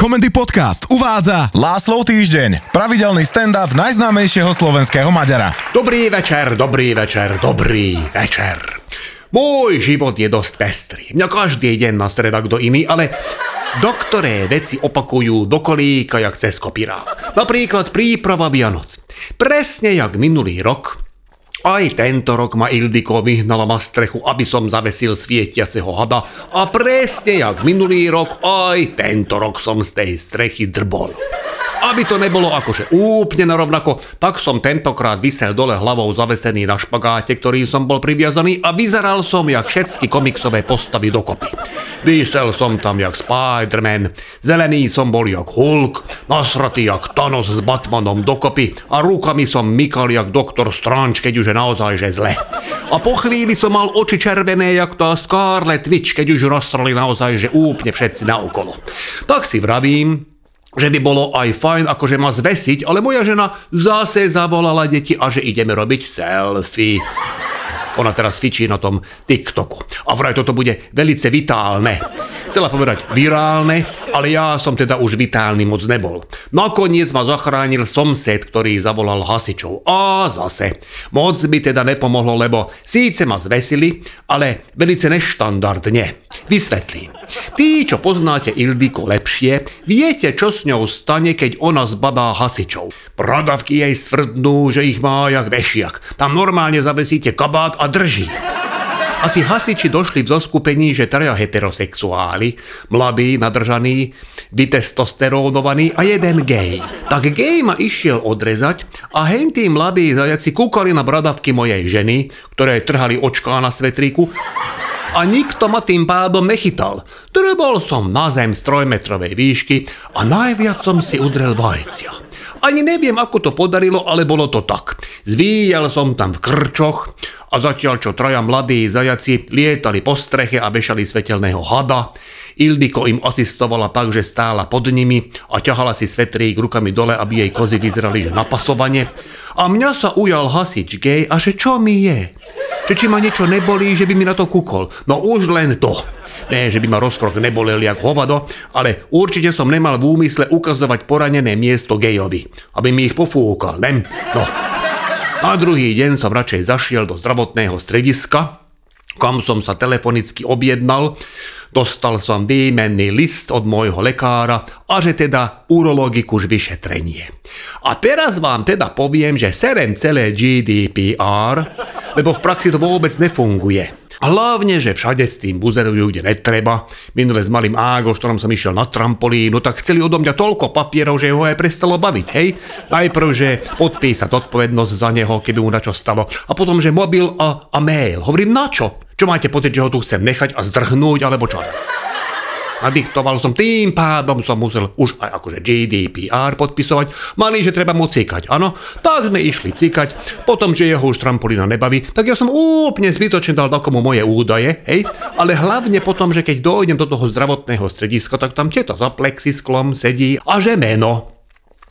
Komendy Podcast uvádza Láslov týždeň, pravidelný stand-up najznámejšieho slovenského Maďara. Dobrý večer, dobrý večer, dobrý večer. Môj život je dosť pestrý. Mňa každý deň na streda kto iný, ale doktoré veci opakujú do kolíka jak cez kopirák. Napríklad príprava Vianoc. Presne jak minulý rok, aj tento rok ma Ildiko vyhnala na strechu, aby som zavesil svietiaceho hada a presne jak minulý rok, aj tento rok som z tej strechy drbol. Aby to nebolo akože úplne narovnako, tak som tentokrát vysel dole hlavou zavesený na špagáte, ktorý som bol priviazaný a vyzeral som jak všetky komiksové postavy dokopy. Vysel som tam jak Spider-Man, zelený som bol jak Hulk, nasratý jak Thanos s Batmanom dokopy a rukami som mykal jak doktor Strange, keď už je naozaj že zle. A po chvíli som mal oči červené jak tá Scarlet Witch, keď už rozstrali naozaj že úplne všetci naokolo. Tak si vravím, že by bolo aj fajn akože ma zvesiť, ale moja žena zase zavolala deti a že ideme robiť selfie. Ona teraz cvičí na tom TikToku. A vraj toto bude velice vitálne. Chcela povedať virálne, ale ja som teda už vitálny moc nebol. Nakoniec ma zachránil somsed, ktorý zavolal hasičov. A zase. Moc by teda nepomohlo, lebo síce ma zvesili, ale velice neštandardne. Vysvetlím. Tí, čo poznáte Ildiko lepšie, viete, čo s ňou stane, keď ona zbabá hasičov. Pradavky jej stvrdnú, že ich má jak vešiak. Tam normálne zavesíte kabát a drží. A tí hasiči došli v zoskupení, že traja heterosexuáli, mladí, nadržaní, vytestosterónovaní a jeden gej. Tak gej ma išiel odrezať a hentí mladí zajaci kúkali na bradavky mojej ženy, ktoré trhali očká na svetríku a nikto ma tým pádom nechytal. Drbol som na zem z trojmetrovej výšky a najviac som si udrel vajcia. Ani neviem, ako to podarilo, ale bolo to tak. Zvíjal som tam v krčoch a zatiaľ, čo traja mladí zajaci lietali po streche a vešali svetelného hada, Ildiko im asistovala tak, že stála pod nimi a ťahala si svetrík rukami dole, aby jej kozy vyzerali, že napasovanie. A mňa sa ujal hasič gej a že čo mi je? Že či ma niečo nebolí, že by mi na to kúkol. No už len to. Ne, že by ma rozkrok neboleli jak hovado, ale určite som nemal v úmysle ukazovať poranené miesto gejovi, aby mi ich pofúkal, ne? No. A druhý deň som radšej zašiel do zdravotného strediska, kam som sa telefonicky objednal, Dostal som výmenný list od môjho lekára a že teda urologiku už vyšetrenie. A teraz vám teda poviem, že serem celé GDPR, lebo v praxi to vôbec nefunguje. Hlavne, že všade s tým buzerujú, kde netreba. Minule s malým Ágo, ktorom som išiel na trampolínu, tak chceli odo mňa toľko papierov, že ho aj prestalo baviť, hej? Najprv, že podpísať odpovednosť za neho, keby mu na čo stalo. A potom, že mobil a, a mail. Hovorím, na čo? Čo máte pocit, že ho tu chcem nechať a zdrhnúť, alebo čo? Nadiktoval som, tým pádom som musel už aj akože GDPR podpisovať. Mali, že treba mu cikať, áno. Tak sme išli cikať, potom, že jeho už trampolína nebaví, tak ja som úplne zbytočne dal takomu moje údaje, hej. Ale hlavne potom, že keď dojdem do toho zdravotného strediska, tak tam tieto za plexisklom sedí a že meno.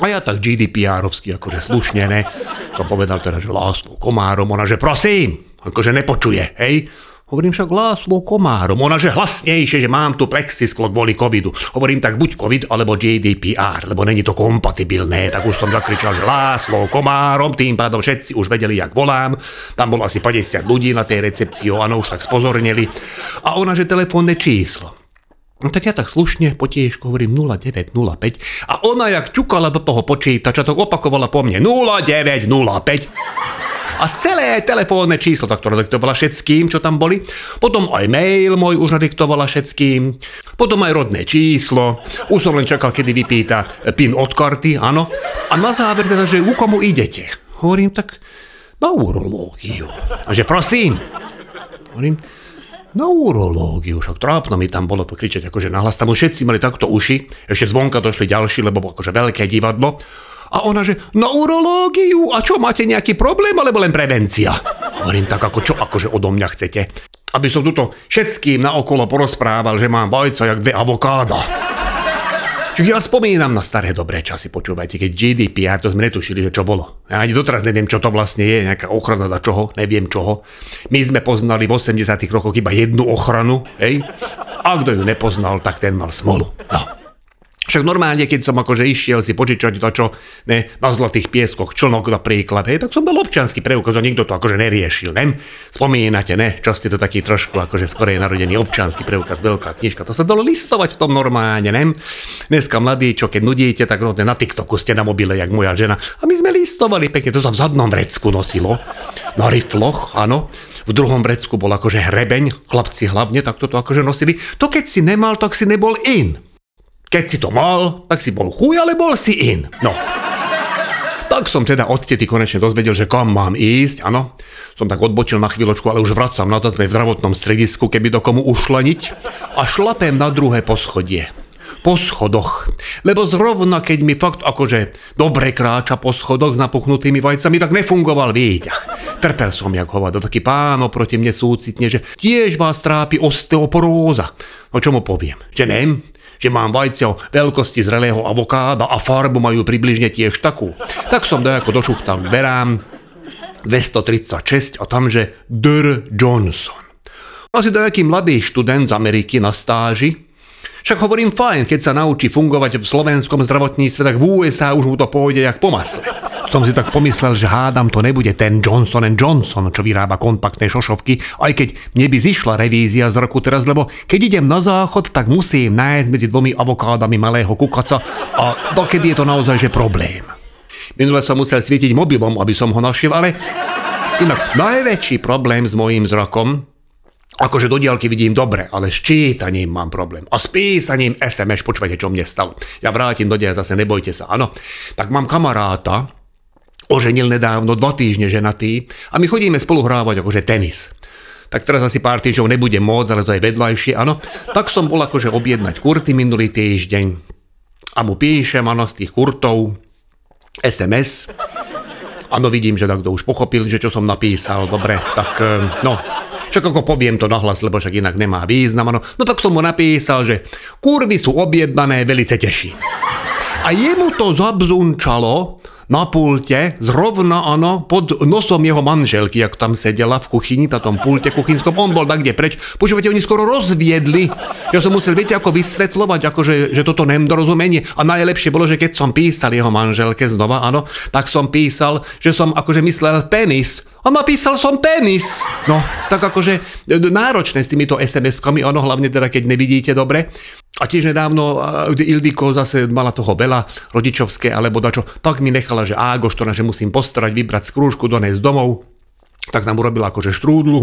A ja tak GDPR-ovsky, akože slušne, ne, som povedal teda, že lásku komárom, ona, že prosím, akože nepočuje, hej. Hovorím však Láslo Komárom. Ona, že hlasnejšie, že mám tu plexisklo kvôli covidu. Hovorím tak buď covid, alebo GDPR, lebo není to kompatibilné. Tak už som zakričal, že Láslo Komárom, tým pádom všetci už vedeli, jak volám. Tam bolo asi 50 ľudí na tej recepcii, áno, už tak spozornili. A ona, že telefónne číslo. No tak ja tak slušne po tiežku hovorím 0905 a ona jak ťukala do toho počítača, to opakovala po mne 0905 a celé telefónne číslo takto nadiktovala všetkým, čo tam boli. Potom aj mail môj už nadiktovala všetkým. Potom aj rodné číslo. Už som len čakal, kedy vypýta PIN od karty, áno. A na záver teda, že u komu idete. Hovorím tak na urológiu. A že prosím. Hovorím, na urológiu, však trápno mi tam bolo to kričať akože nahlas, tam všetci mali takto uši, ešte zvonka došli ďalší, lebo akože veľké divadlo. A ona, že na urológiu? A čo, máte nejaký problém, alebo len prevencia? Hovorím tak, ako čo, akože odo mňa chcete? Aby som tuto všetkým naokolo porozprával, že mám vajca jak dve avokáda. Čiže ja spomínam na staré dobré časy, počúvajte, keď GDPR, to sme netušili, že čo bolo. Ja ani doteraz neviem, čo to vlastne je, nejaká ochrana na čoho, neviem čoho. My sme poznali v 80 rokoch iba jednu ochranu, hej? A kto ju nepoznal, tak ten mal smolu. No. Však normálne, keď som akože išiel si požičať to, čo ne, na Zlatých pieskoch, člnok napríklad, hej, tak som bol občanský preukaz a nikto to akože neriešil, ne? Spomínate, ne? Čo ste to taký trošku akože skorej narodený občanský preukaz, veľká knižka, to sa dalo listovať v tom normálne, ne? Dneska mladí, čo keď nudíte, tak no, na TikToku ste na mobile, jak moja žena. A my sme listovali pekne, to sa v zadnom vrecku nosilo, na rifloch, áno. V druhom vrecku bol akože hrebeň, chlapci hlavne, tak toto akože nosili. To keď si nemal, tak si nebol in. Keď si to mal, tak si bol chuj, ale bol si in. No. Tak som teda od tety konečne dozvedel, že kam mám ísť, áno. Som tak odbočil na chvíľočku, ale už vracam na sme v zdravotnom stredisku, keby do komu ušleniť. A šlapem na druhé poschodie po schodoch. Lebo zrovna keď mi fakt akože dobre kráča po schodoch s napuchnutými vajcami, tak nefungoval výťah. Trpel som jak hovado, taký pán oproti mne súcitne, že tiež vás trápi osteoporóza. No čo mu poviem? Že nem? Že mám vajcia veľkosti zrelého avokáda a farbu majú približne tiež takú. Tak som dojako došuchtal berám 236 a tam, že Dr. Johnson. Asi dojaký mladý študent z Ameriky na stáži, však hovorím fajn, keď sa naučí fungovať v slovenskom zdravotníctve, tak v USA už mu to pôjde jak po masle. Som si tak pomyslel, že hádam to nebude ten Johnson Johnson, čo vyrába kompaktné šošovky, aj keď mne by zišla revízia z roku teraz, lebo keď idem na záchod, tak musím nájsť medzi dvomi avokádami malého kukaca a dokedy je to naozaj že problém. Minule som musel svietiť mobilom, aby som ho našiel, ale inak najväčší problém s mojím zrakom Akože do diálky vidím dobre, ale s čítaním mám problém. A s písaním SMS, počúvajte, čo mne stalo. Ja vrátim do deja zase, nebojte sa, áno. Tak mám kamaráta, oženil nedávno, dva týždne ženatý a my chodíme spolu hrávať akože tenis. Tak teraz asi pár týždňov nebude môcť, ale to je vedľajšie, áno. Tak som bol akože objednať kurty minulý týždeň a mu píšem, áno, z tých kurtov SMS. Áno, vidím, že takto už pochopil, že čo som napísal, dobre, tak eh, no, však ako poviem to nahlas, lebo však inak nemá význam. No, no tak som mu napísal, že kurvy sú objednané, velice teší. A jemu to zabzunčalo, na pulte, zrovna ano, pod nosom jeho manželky, jak tam sedela v kuchyni, na tom pulte kuchynskom, on bol kde preč. Počúvate, oni skoro rozviedli. Ja som musel, viete, ako vysvetľovať, akože, že toto nedorozumenie. A najlepšie bolo, že keď som písal jeho manželke znova, áno, tak som písal, že som akože myslel penis. A napísal som penis. No, tak akože e, náročné s týmito SMS-kami, ono hlavne teda, keď nevidíte dobre. A tiež nedávno Ildiko zase mala toho veľa, rodičovské alebo dačo, tak mi nechala, že Ágoštona, že musím postarať, vybrať skrúžku, donesť domov. Tak nám urobila akože štrúdlu.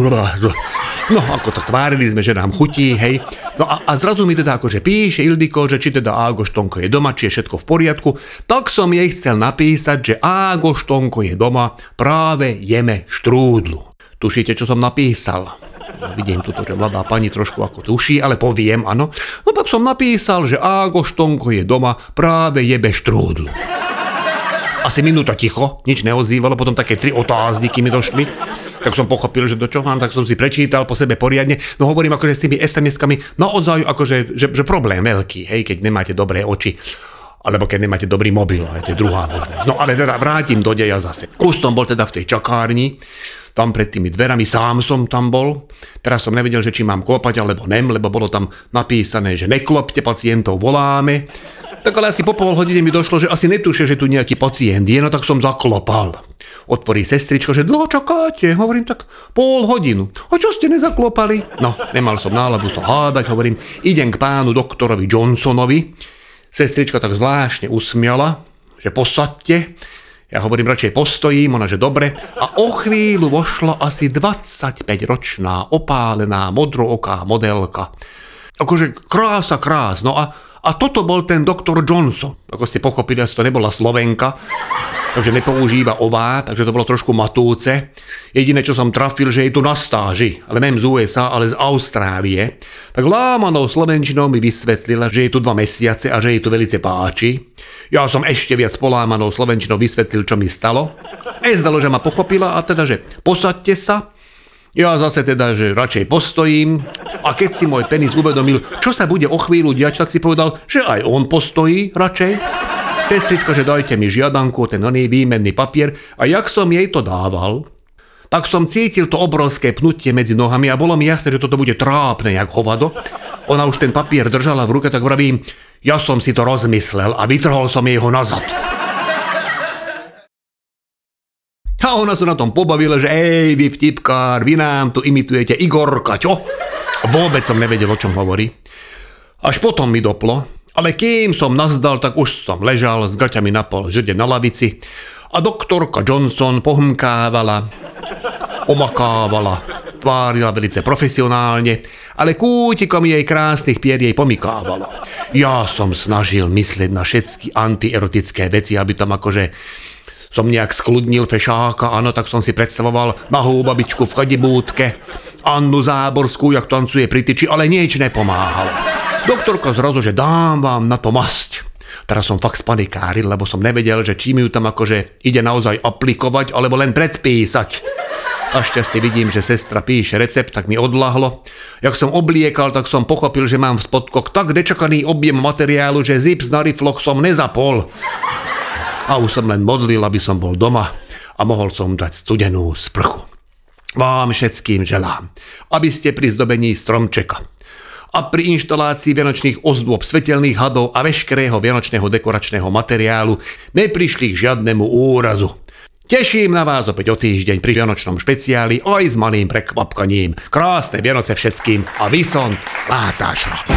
No, ako to tvárili sme, že nám chutí, hej. No a, a zrazu mi teda akože píše Ildiko, že či teda Ágoštonko je doma, či je všetko v poriadku. Tak som jej chcel napísať, že Ágoštonko je doma, práve jeme štrúdlu. Tušíte, čo som napísal? Vidím tuto, že mladá pani trošku ako tuší, ale poviem, áno. No tak som napísal, že Ágo Štonko je doma, práve jebe štrúdlu. Asi minúta ticho, nič neozývalo, potom také tri otázniky mi došli. Tak som pochopil, že do čo mám, tak som si prečítal po sebe poriadne. No hovorím akože s tými SMS-kami, naozaj akože, že, že problém veľký, hej, keď nemáte dobré oči alebo keď nemáte dobrý mobil, aj to je druhá možnosť. No ale teda vrátim do deja zase. Už bol teda v tej čakárni, tam pred tými dverami, sám som tam bol. Teraz som nevedel, že či mám klopať alebo nem, lebo bolo tam napísané, že neklopte pacientov, voláme. Tak ale asi po pol hodine mi došlo, že asi netušia, že tu nejaký pacient je, no tak som zaklopal. Otvorí sestričko, že dlho čakáte? Hovorím tak pol hodinu. A čo ste nezaklopali? No, nemal som náladu sa hádať, hovorím, idem k pánu doktorovi Johnsonovi, Sestrička tak zvláštne usmiala, že posadte. Ja hovorím, radšej postojím, ona, že dobre. A o chvíľu vošla asi 25-ročná, opálená, modrooká modelka. Akože krása, krás. No a, a toto bol ten doktor Johnson. Ako ste pochopili, to nebola Slovenka takže nepoužíva ová, takže to bolo trošku matúce. Jediné, čo som trafil, že je tu na stáži, ale nem z USA, ale z Austrálie. Tak lámanou slovenčinou mi vysvetlila, že je tu dva mesiace a že jej tu velice páči. Ja som ešte viac polámanou slovenčinou vysvetlil, čo mi stalo. E zdalo, že ma pochopila a teda, že posaďte sa, ja zase teda, že radšej postojím a keď si môj penis uvedomil, čo sa bude o chvíľu diať, tak si povedal, že aj on postojí radšej. Sestrička, že dajte mi žiadanku, ten oný výmenný papier a jak som jej to dával, tak som cítil to obrovské pnutie medzi nohami a bolo mi jasné, že toto bude trápne jak hovado. Ona už ten papier držala v ruke, tak vravím, Ja som si to rozmyslel a vytrhol som jej ho nazad. A ona sa na tom pobavila, že ej, vy vtipkár, vy nám tu imitujete Igorka, čo? Vôbec som nevedel, o čom hovorí. Až potom mi doplo, ale kým som nazdal, tak už som ležal s gaťami na pol žrde na lavici a doktorka Johnson pohmkávala, omakávala, tvárila velice profesionálne, ale kútikom jej krásnych pier jej pomykávala. Ja som snažil myslieť na všetky antierotické veci, aby tam akože som nejak skludnil fešáka, áno, tak som si predstavoval nahú babičku v chadibútke, Annu Záborskú, jak tancuje pri tyči, ale nič nepomáhalo. Doktorka zrazu, že dám vám na to masť. Teraz som fakt spanikáril, lebo som nevedel, že či mi ju tam akože ide naozaj aplikovať, alebo len predpísať. Našťastie vidím, že sestra píše recept, tak mi odlahlo. Jak som obliekal, tak som pochopil, že mám v spodkoch tak nečakaný objem materiálu, že zips na rifloch som nezapol a už som len modlil, aby som bol doma a mohol som dať studenú sprchu. Vám všetkým želám, aby ste pri zdobení stromčeka a pri inštalácii vianočných ozdôb, svetelných hadov a veškerého vianočného dekoračného materiálu neprišli k žiadnemu úrazu. Teším na vás opäť o týždeň pri Vianočnom špeciáli aj s malým prekvapkaním. Krásne Vianoce všetkým a vyson Látášra.